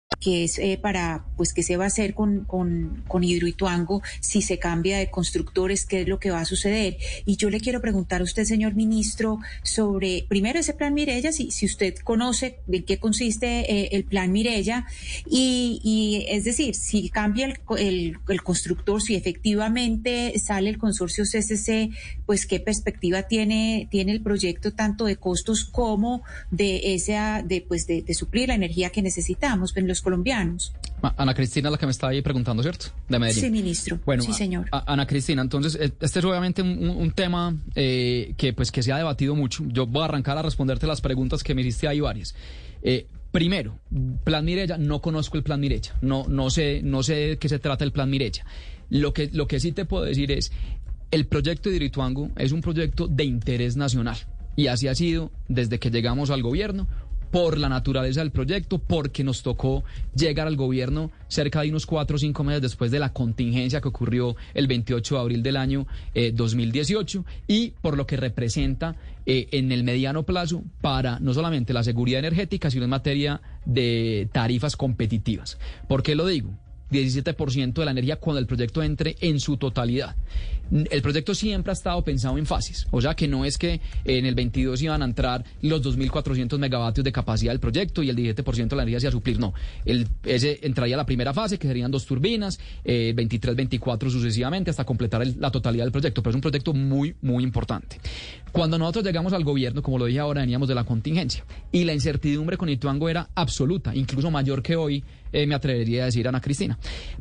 Que es eh, para, pues, qué se va a hacer con, con, con Hidroituango, si se cambia de constructores, qué es lo que va a suceder. Y yo le quiero preguntar a usted, señor ministro, sobre, primero, ese plan Mirella, si, si usted conoce en qué consiste eh, el plan Mirella, y, es decir, si cambia el, el, el, constructor, si efectivamente sale el consorcio CCC, pues qué perspectiva tiene, tiene el proyecto tanto de costos como de esa, de, pues, de, de suplir la energía que necesitamos en los colombianos. Ana Cristina, la que me estaba ahí preguntando, ¿cierto? De Medellín. Sí, ministro. Bueno, sí, señor. Ana Cristina, entonces, eh, este es obviamente un, un tema eh, que, pues, que se ha debatido mucho. Yo voy a arrancar a responderte las preguntas que me hiciste ahí varias. Eh, primero, Plan Mirella, no conozco el Plan Mirella. No, no, sé, no sé de qué se trata el Plan Mirella. Lo que, lo que sí te puedo decir es, el proyecto de Hidroituango es un proyecto de interés nacional. Y así ha sido desde que llegamos al gobierno por la naturaleza del proyecto, porque nos tocó llegar al gobierno cerca de unos cuatro o cinco meses después de la contingencia que ocurrió el 28 de abril del año eh, 2018 y por lo que representa eh, en el mediano plazo para no solamente la seguridad energética, sino en materia de tarifas competitivas. ¿Por qué lo digo? 17% de la energía cuando el proyecto entre en su totalidad. El proyecto siempre ha estado pensado en fases, o sea que no es que en el 22 iban a entrar los 2.400 megavatios de capacidad del proyecto y el 17% de la energía se iba a suplir, no. El, ese entraría la primera fase, que serían dos turbinas, eh, 23, 24 sucesivamente, hasta completar la totalidad del proyecto, pero es un proyecto muy, muy importante. Cuando nosotros llegamos al gobierno, como lo dije ahora, veníamos de la contingencia y la incertidumbre con Ituango era absoluta, incluso mayor que hoy, eh, me atrevería a decir Ana Cristina.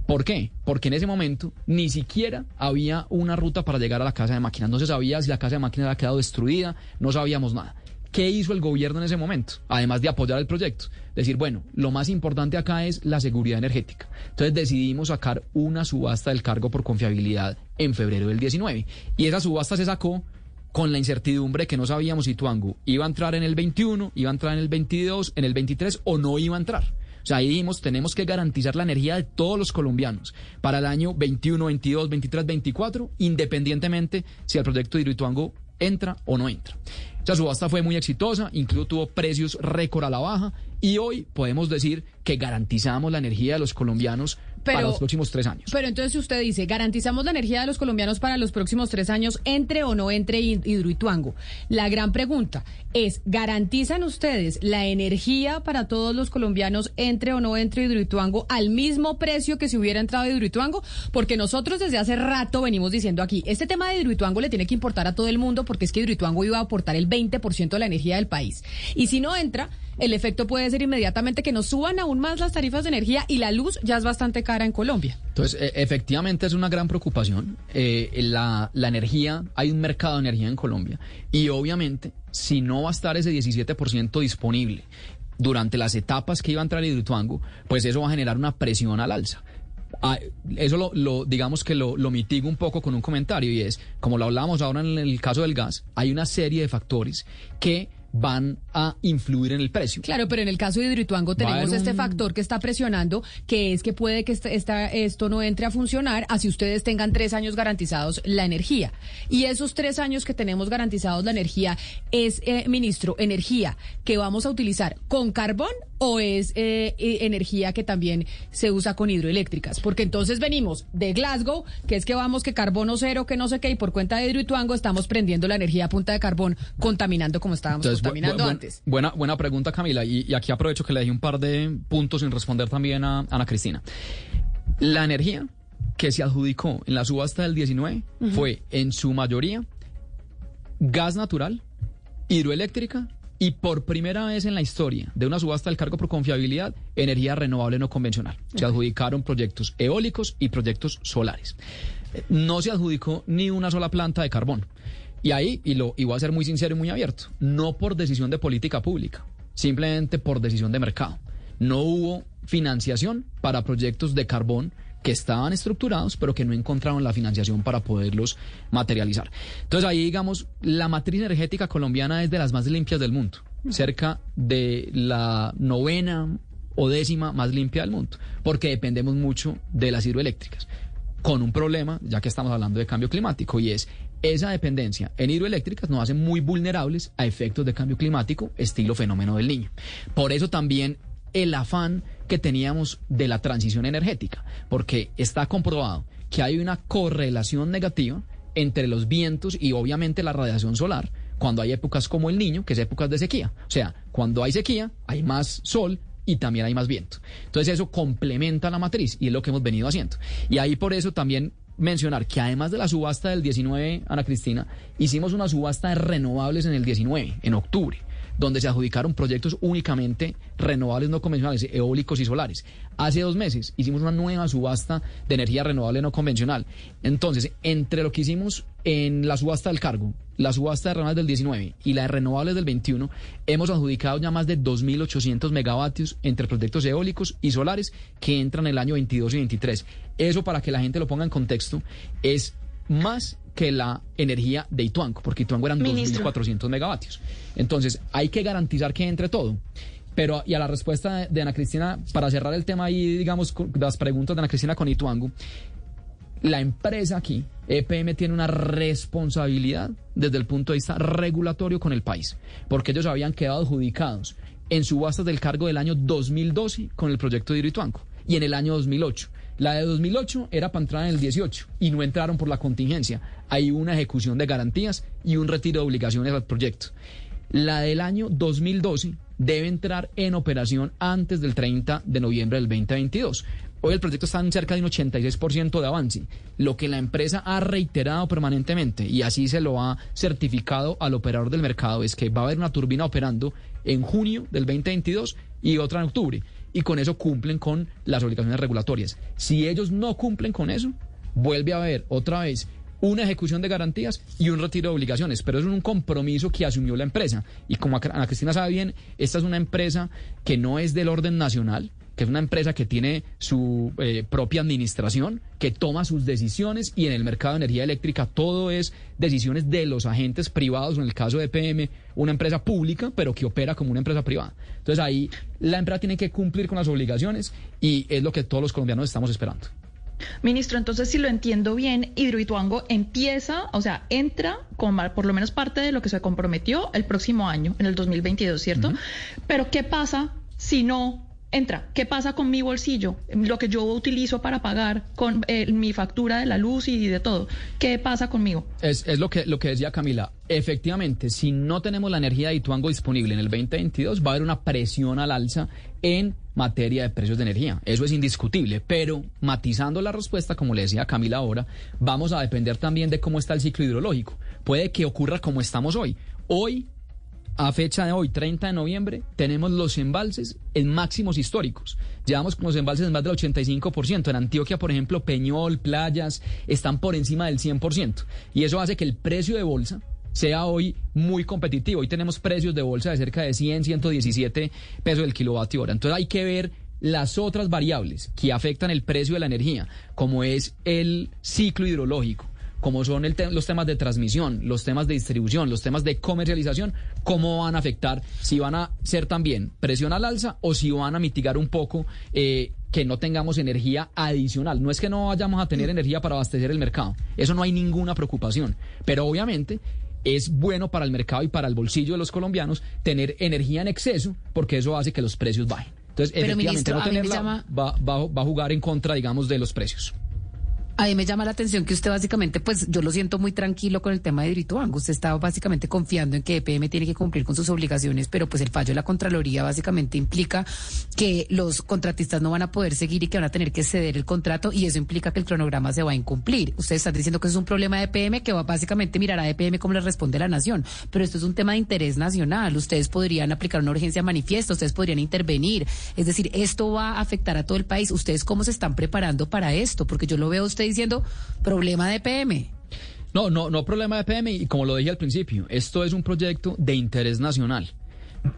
¿Por qué? Porque en ese momento ni siquiera había una ruta para llegar a la casa de máquinas. No se sabía si la casa de máquinas había quedado destruida, no sabíamos nada. ¿Qué hizo el gobierno en ese momento? Además de apoyar el proyecto. Decir, bueno, lo más importante acá es la seguridad energética. Entonces decidimos sacar una subasta del cargo por confiabilidad en febrero del 19. Y esa subasta se sacó con la incertidumbre que no sabíamos si Tuangu iba a entrar en el 21, iba a entrar en el 22, en el 23 o no iba a entrar. Sea, ahí dijimos, tenemos que garantizar la energía de todos los colombianos para el año 21, 22, 23, 24, independientemente si el proyecto de Hidroituango entra o no entra. Esa subasta fue muy exitosa, incluso tuvo precios récord a la baja y hoy podemos decir que garantizamos la energía de los colombianos pero, para los próximos tres años. Pero entonces usted dice, garantizamos la energía de los colombianos para los próximos tres años, entre o no entre Hidroituango. La gran pregunta es, ¿garantizan ustedes la energía para todos los colombianos, entre o no entre Hidroituango, al mismo precio que si hubiera entrado Hidroituango? Porque nosotros desde hace rato venimos diciendo aquí, este tema de Hidroituango le tiene que importar a todo el mundo porque es que Hidroituango iba a aportar el 20% de la energía del país. Y si no entra, el efecto puede ser inmediatamente que nos suban aún más las tarifas de energía y la luz ya es bastante cara en Colombia. Entonces, e, efectivamente es una gran preocupación. Eh, la, energía, hay un mercado de energía en Colombia y obviamente si no va a estar ese 17% disponible durante las etapas que iba a entrar Hidroituango, pues eso va a generar una presión al alza. Ah, eso lo, lo, digamos que lo, lo mitigo un poco con un comentario y es, como lo hablábamos ahora en el caso del gas, hay una serie de factores que van a influir en el precio. Claro, pero en el caso de Hidroituango tenemos este factor que está presionando, que es que puede que este, esta, esto no entre a funcionar así ustedes tengan tres años garantizados la energía. Y esos tres años que tenemos garantizados la energía es, eh, ministro, energía que vamos a utilizar con carbón o es eh, eh, energía que también se usa con hidroeléctricas? Porque entonces venimos de Glasgow, que es que vamos que carbono cero, que no sé qué, y por cuenta de Hidroituango estamos prendiendo la energía a punta de carbón, contaminando como estábamos Entonces, contaminando bu- bu- antes. Buena, buena pregunta, Camila. Y, y aquí aprovecho que le dejé un par de puntos sin responder también a Ana Cristina. La energía que se adjudicó en la subasta del 19 Ujú. fue en su mayoría gas natural, hidroeléctrica y por primera vez en la historia de una subasta del cargo por confiabilidad, energía renovable no convencional. Se adjudicaron proyectos eólicos y proyectos solares. No se adjudicó ni una sola planta de carbón. Y ahí, y, lo, y voy a ser muy sincero y muy abierto, no por decisión de política pública, simplemente por decisión de mercado. No hubo financiación para proyectos de carbón que estaban estructurados, pero que no encontraron la financiación para poderlos materializar. Entonces ahí, digamos, la matriz energética colombiana es de las más limpias del mundo, cerca de la novena o décima más limpia del mundo, porque dependemos mucho de las hidroeléctricas con un problema, ya que estamos hablando de cambio climático, y es esa dependencia en hidroeléctricas nos hace muy vulnerables a efectos de cambio climático, estilo fenómeno del niño. Por eso también el afán que teníamos de la transición energética, porque está comprobado que hay una correlación negativa entre los vientos y obviamente la radiación solar cuando hay épocas como el niño, que es épocas de sequía. O sea, cuando hay sequía, hay más sol y también hay más viento. Entonces eso complementa la matriz y es lo que hemos venido haciendo. Y ahí por eso también mencionar que además de la subasta del 19, Ana Cristina, hicimos una subasta de renovables en el 19, en octubre donde se adjudicaron proyectos únicamente renovables no convencionales, eólicos y solares. Hace dos meses hicimos una nueva subasta de energía renovable no convencional. Entonces, entre lo que hicimos en la subasta del cargo, la subasta de renovables del 19 y la de renovables del 21, hemos adjudicado ya más de 2.800 megavatios entre proyectos eólicos y solares que entran el año 22 y 23. Eso, para que la gente lo ponga en contexto, es más que la energía de Ituango, porque Ituango eran Ministro. 2.400 megavatios. Entonces, hay que garantizar que entre todo. Pero, y a la respuesta de, Ana Cristina, para cerrar el tema ahí, digamos, las preguntas de Ana Cristina con Ituango, la empresa aquí, EPM, tiene una responsabilidad desde el punto de vista regulatorio con el país, porque ellos habían quedado adjudicados en subastas del cargo del año 2012 con el proyecto de Hidroituango y en el año 2008. La de 2008 era para entrar en el 18 y no entraron por la contingencia. Hay una ejecución de garantías y un retiro de obligaciones al proyecto. La del año 2012 debe entrar en operación antes del 30 de noviembre del 2022. Hoy el proyecto está en cerca de un 86% de avance, lo que la empresa ha reiterado permanentemente y así se lo ha certificado al operador del mercado es que va a haber una turbina operando en junio del 2022 y otra en octubre y con eso cumplen con las obligaciones regulatorias. Si ellos no cumplen con eso, vuelve a haber otra vez una ejecución de garantías y un retiro de obligaciones, pero es un compromiso que asumió la empresa. Y como Ana Cristina sabe bien, esta es una empresa que no es del orden nacional, que es una empresa que tiene su eh, propia administración, que toma sus decisiones y en el mercado de energía eléctrica todo es decisiones de los agentes privados, en el caso de PM, una empresa pública, pero que opera como una empresa privada. Entonces ahí la empresa tiene que cumplir con las obligaciones y es lo que todos los colombianos estamos esperando. Ministro, entonces si lo entiendo bien, Hidroituango empieza, o sea, entra con por lo menos parte de lo que se comprometió el próximo año, en el 2022, ¿cierto? Pero ¿qué pasa si no entra? ¿Qué pasa con mi bolsillo? Lo que yo utilizo para pagar con eh, mi factura de la luz y de todo. ¿Qué pasa conmigo? Es, es lo, que, lo que decía Camila. Efectivamente, si no tenemos la energía de Ituango disponible en el 2022, va a haber una presión al alza en materia de precios de energía. Eso es indiscutible. Pero matizando la respuesta, como le decía Camila ahora, vamos a depender también de cómo está el ciclo hidrológico. Puede que ocurra como estamos hoy. Hoy a fecha de hoy, 30 de noviembre, tenemos los embalses en máximos históricos. Llevamos con los embalses en más del 85%. En Antioquia, por ejemplo, Peñol, playas, están por encima del 100%. Y eso hace que el precio de bolsa sea hoy muy competitivo. Hoy tenemos precios de bolsa de cerca de 100, 117 pesos del kilovatio hora. Entonces hay que ver las otras variables que afectan el precio de la energía, como es el ciclo hidrológico como son el te- los temas de transmisión, los temas de distribución, los temas de comercialización, cómo van a afectar, si van a ser también presión al alza o si van a mitigar un poco eh, que no tengamos energía adicional. No es que no vayamos a tener energía para abastecer el mercado, eso no hay ninguna preocupación, pero obviamente es bueno para el mercado y para el bolsillo de los colombianos tener energía en exceso porque eso hace que los precios bajen. Entonces, Pero, efectivamente, ministro, no tenerla llama- va, va- va a jugar en contra, digamos, de los precios. A mí me llama la atención que usted básicamente, pues yo lo siento muy tranquilo con el tema de Hidroituango. Usted estaba básicamente confiando en que EPM tiene que cumplir con sus obligaciones, pero pues el fallo de la Contraloría básicamente implica que los contratistas no van a poder seguir y que van a tener que ceder el contrato y eso implica que el cronograma se va a incumplir. Ustedes están diciendo que es un problema de EPM que va básicamente mirar a EPM cómo le responde la nación, pero esto es un tema de interés nacional. Ustedes podrían aplicar una urgencia manifiesta, ustedes podrían intervenir. Es decir, esto va a afectar a todo el país. ¿Ustedes cómo se están preparando para esto? Porque yo lo veo a usted diciendo problema de EPM. No, no, no problema de PM y como lo dije al principio, esto es un proyecto de interés nacional.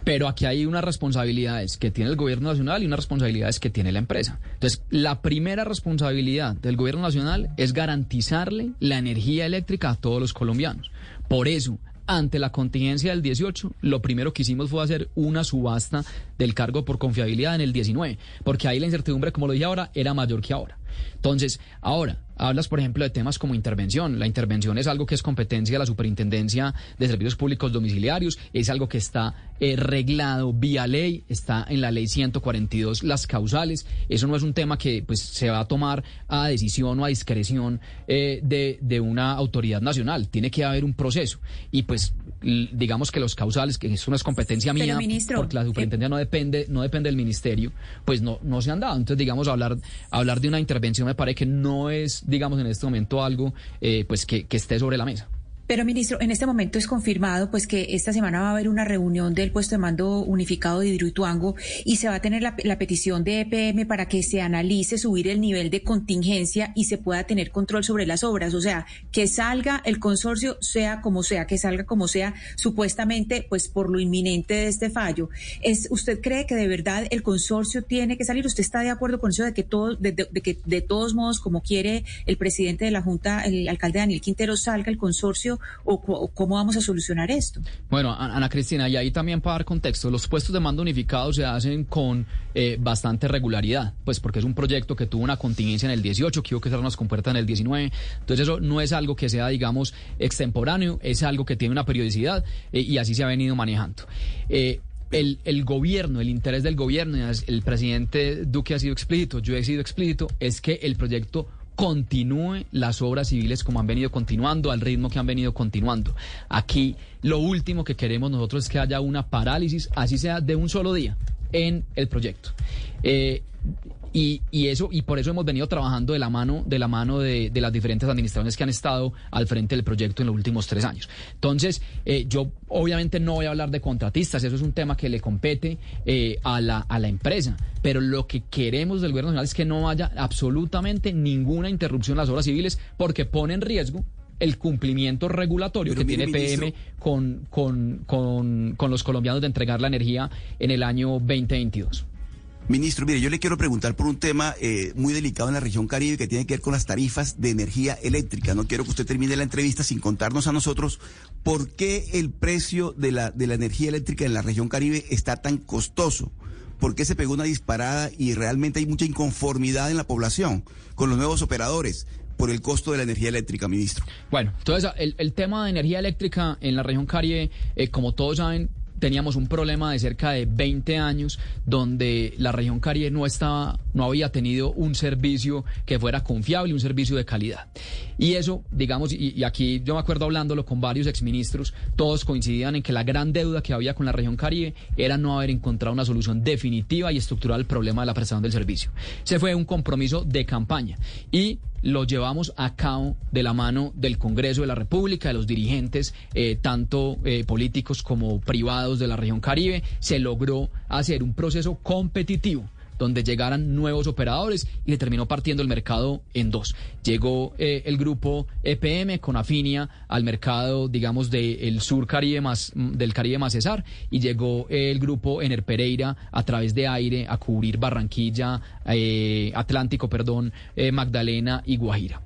Pero aquí hay unas responsabilidades que tiene el gobierno nacional y unas responsabilidades que tiene la empresa. Entonces, la primera responsabilidad del gobierno nacional es garantizarle la energía eléctrica a todos los colombianos. Por eso, ante la contingencia del 18, lo primero que hicimos fue hacer una subasta del cargo por confiabilidad en el 19, porque ahí la incertidumbre, como lo dije ahora, era mayor que ahora. Entonces, ahora, hablas, por ejemplo, de temas como intervención. La intervención es algo que es competencia de la Superintendencia de Servicios Públicos Domiciliarios, es algo que está eh, reglado vía ley, está en la ley 142 las causales. Eso no es un tema que pues, se va a tomar a decisión o a discreción eh, de, de una autoridad nacional. Tiene que haber un proceso. Y pues, digamos que los causales, que es competencia Pero, mía, ministro, porque la superintendencia no depende, no depende del ministerio, pues no, no se han dado. Entonces, digamos, hablar, hablar de una intervención me parece que no es, digamos, en este momento algo eh, pues que, que esté sobre la mesa. Pero, ministro, en este momento es confirmado pues que esta semana va a haber una reunión del puesto de mando unificado de Hidroituango y se va a tener la, petición de EPM para que se analice subir el nivel de contingencia y se pueda tener control sobre las obras. O sea, que salga el consorcio, sea como sea, que salga como sea, supuestamente, pues por lo inminente de este fallo. ¿Es, ¿Usted cree que de verdad el consorcio tiene que salir? ¿Usted está de acuerdo con eso de que, todo, de- de que de todos modos, como quiere el presidente de la Junta, el alcalde Daniel Quintero, salga el consorcio o, cómo vamos a solucionar esto? Bueno, Ana Cristina, y ahí también para dar contexto, los puestos de mando unificados se hacen con eh, bastante regularidad, pues porque es un proyecto que tuvo una contingencia en el 18, que hubo que cerrar unas compuertas en el 19, entonces eso no es algo que sea, digamos, extemporáneo, es algo que tiene una periodicidad eh, y así se ha venido manejando. Eh, el, el gobierno, el interés del gobierno, el presidente Duque ha sido explícito, yo he sido explícito, es que el proyecto continúe las obras civiles como han venido continuando, al ritmo que han venido continuando. Aquí lo último que queremos nosotros es que haya una parálisis, así sea de un solo día, en el proyecto. Eh, y, y eso y por eso hemos venido trabajando de la mano de la mano de, de las diferentes administraciones que han estado al frente del proyecto en los últimos tres años. Entonces, eh, yo obviamente no voy a hablar de contratistas, eso es un tema que le compete eh, a, la, a la empresa, pero lo que queremos del gobierno nacional es que no haya absolutamente ninguna interrupción en las obras civiles porque pone en riesgo el cumplimiento regulatorio Pero que mire, tiene PM ministro. con, con, con, con los colombianos de entregar la energía en el año 2022. Ministro, mire, yo le quiero preguntar por un tema eh, muy delicado en la región Caribe que tiene que ver con las tarifas de energía eléctrica. No quiero que usted termine la entrevista sin contarnos a nosotros por qué el precio de la, de la energía eléctrica en la región Caribe está tan costoso. ¿Por qué se pegó una disparada y realmente hay mucha inconformidad en la población con los nuevos operadores por el costo de la energía eléctrica, ministro? Bueno, entonces el, el tema de energía eléctrica en la región Caribe, eh, como todos saben, teníamos un problema de cerca de 20 años donde la región Caribe no estaba, no había tenido un servicio que fuera confiable, un servicio de calidad. Y eso, digamos, y, y aquí yo me acuerdo hablándolo con varios exministros, todos coincidían en que la gran deuda que había con la región Caribe era no haber encontrado una solución definitiva y estructural al problema de la prestación del servicio. Se fue un compromiso de campaña y lo llevamos a cabo de la mano del Congreso de la República, de los dirigentes, eh, tanto eh, políticos como privados de la región Caribe. Se logró hacer un proceso competitivo donde llegaran nuevos operadores y le terminó partiendo el mercado en dos. Llegó eh, el grupo EPM con Afinia al mercado, digamos, del sur Caribe más, del Caribe más Cesar y llegó el grupo Ener Pereira a través de aire a cubrir Barranquilla, eh, Atlántico, perdón, eh, Magdalena y Guajira.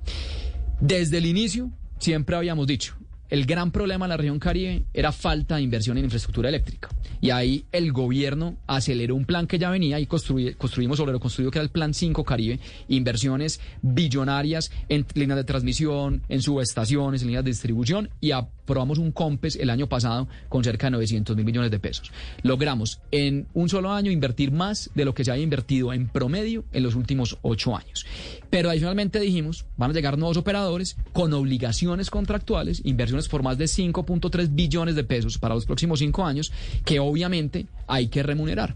Desde el inicio siempre habíamos dicho, el gran problema en la región Caribe era falta de inversión en infraestructura eléctrica. Y ahí el gobierno aceleró un plan que ya venía y construy- construimos sobre lo construido que era el Plan 5 Caribe, inversiones billonarias en líneas de transmisión, en subestaciones, en líneas de distribución y a aprobamos un COMPES el año pasado con cerca de 900 mil millones de pesos. Logramos en un solo año invertir más de lo que se había invertido en promedio en los últimos ocho años. Pero adicionalmente dijimos, van a llegar nuevos operadores con obligaciones contractuales, inversiones por más de 5.3 billones de pesos para los próximos cinco años, que obviamente hay que remunerar.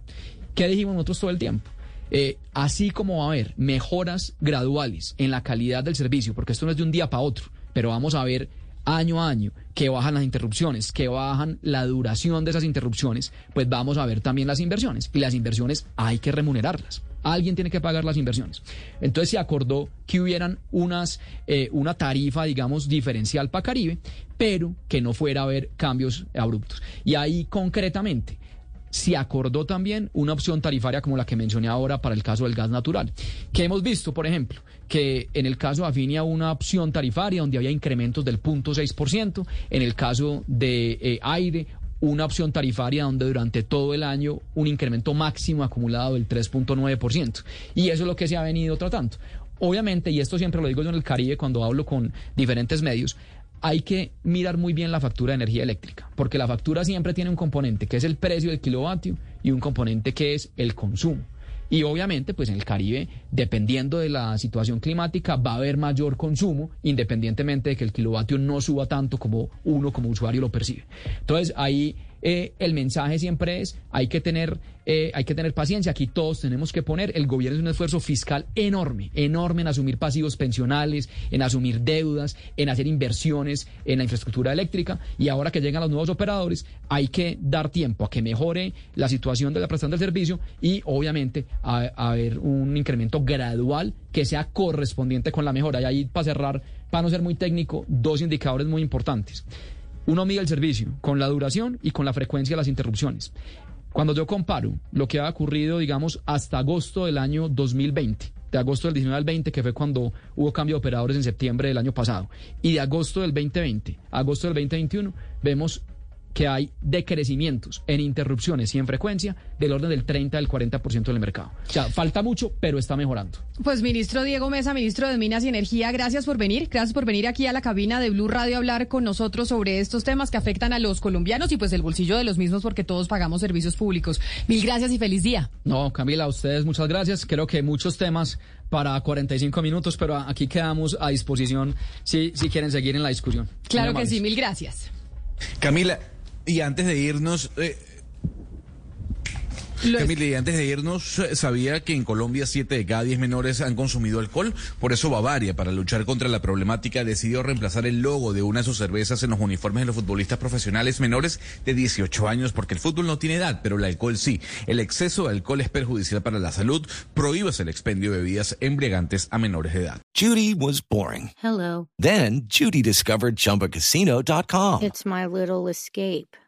¿Qué dijimos nosotros todo el tiempo? Eh, así como va a haber mejoras graduales en la calidad del servicio, porque esto no es de un día para otro, pero vamos a ver año a año que bajan las interrupciones, que bajan la duración de esas interrupciones, pues vamos a ver también las inversiones. Y las inversiones hay que remunerarlas. Alguien tiene que pagar las inversiones. Entonces se acordó que hubieran unas, eh, una tarifa, digamos, diferencial para Caribe, pero que no fuera a haber cambios abruptos. Y ahí concretamente se acordó también una opción tarifaria como la que mencioné ahora para el caso del gas natural. Que hemos visto, por ejemplo, que en el caso de Afinia una opción tarifaria donde había incrementos del 0.6%, en el caso de eh, aire una opción tarifaria donde durante todo el año un incremento máximo acumulado del 3.9%. Y eso es lo que se ha venido tratando. Obviamente, y esto siempre lo digo yo en el Caribe cuando hablo con diferentes medios, hay que mirar muy bien la factura de energía eléctrica, porque la factura siempre tiene un componente que es el precio del kilovatio y un componente que es el consumo. Y obviamente, pues en el Caribe, dependiendo de la situación climática, va a haber mayor consumo, independientemente de que el kilovatio no suba tanto como uno como usuario lo percibe. Entonces, ahí eh, el mensaje siempre es, hay que tener eh, hay que tener paciencia, aquí todos tenemos que poner, el gobierno es un esfuerzo fiscal enorme, enorme en asumir pasivos pensionales, en asumir deudas, en hacer inversiones en la infraestructura eléctrica y ahora que llegan los nuevos operadores hay que dar tiempo a que mejore la situación de la prestación del servicio y obviamente a, a haber un incremento gradual que sea correspondiente con la mejora. Y ahí para cerrar, para no ser muy técnico, dos indicadores muy importantes. Uno mide el servicio con la duración y con la frecuencia de las interrupciones. Cuando yo comparo lo que ha ocurrido, digamos, hasta agosto del año 2020, de agosto del 19 al 20, que fue cuando hubo cambio de operadores en septiembre del año pasado, y de agosto del 2020 a agosto del 2021, vemos que hay decrecimientos en interrupciones y en frecuencia del orden del 30 al 40% del mercado. O sea, falta mucho, pero está mejorando. Pues ministro Diego Mesa, ministro de Minas y Energía, gracias por venir, gracias por venir aquí a la cabina de Blue Radio a hablar con nosotros sobre estos temas que afectan a los colombianos y pues el bolsillo de los mismos porque todos pagamos servicios públicos. Mil gracias y feliz día. No, Camila, a ustedes muchas gracias. Creo que muchos temas para 45 minutos, pero aquí quedamos a disposición si, si quieren seguir en la discusión. Claro que sí, mil gracias. Camila, y antes de irnos, eh, Camila, antes de irnos, sabía que en Colombia 7 de cada 10 menores han consumido alcohol. Por eso Bavaria, para luchar contra la problemática, decidió reemplazar el logo de una de sus cervezas en los uniformes de los futbolistas profesionales menores de 18 años, porque el fútbol no tiene edad, pero el alcohol sí. El exceso de alcohol es perjudicial para la salud. Prohíbas el expendio de bebidas embriagantes a menores de edad. Judy was boring. Hello. Then Judy discovered ChumbaCasino.com. It's my little escape.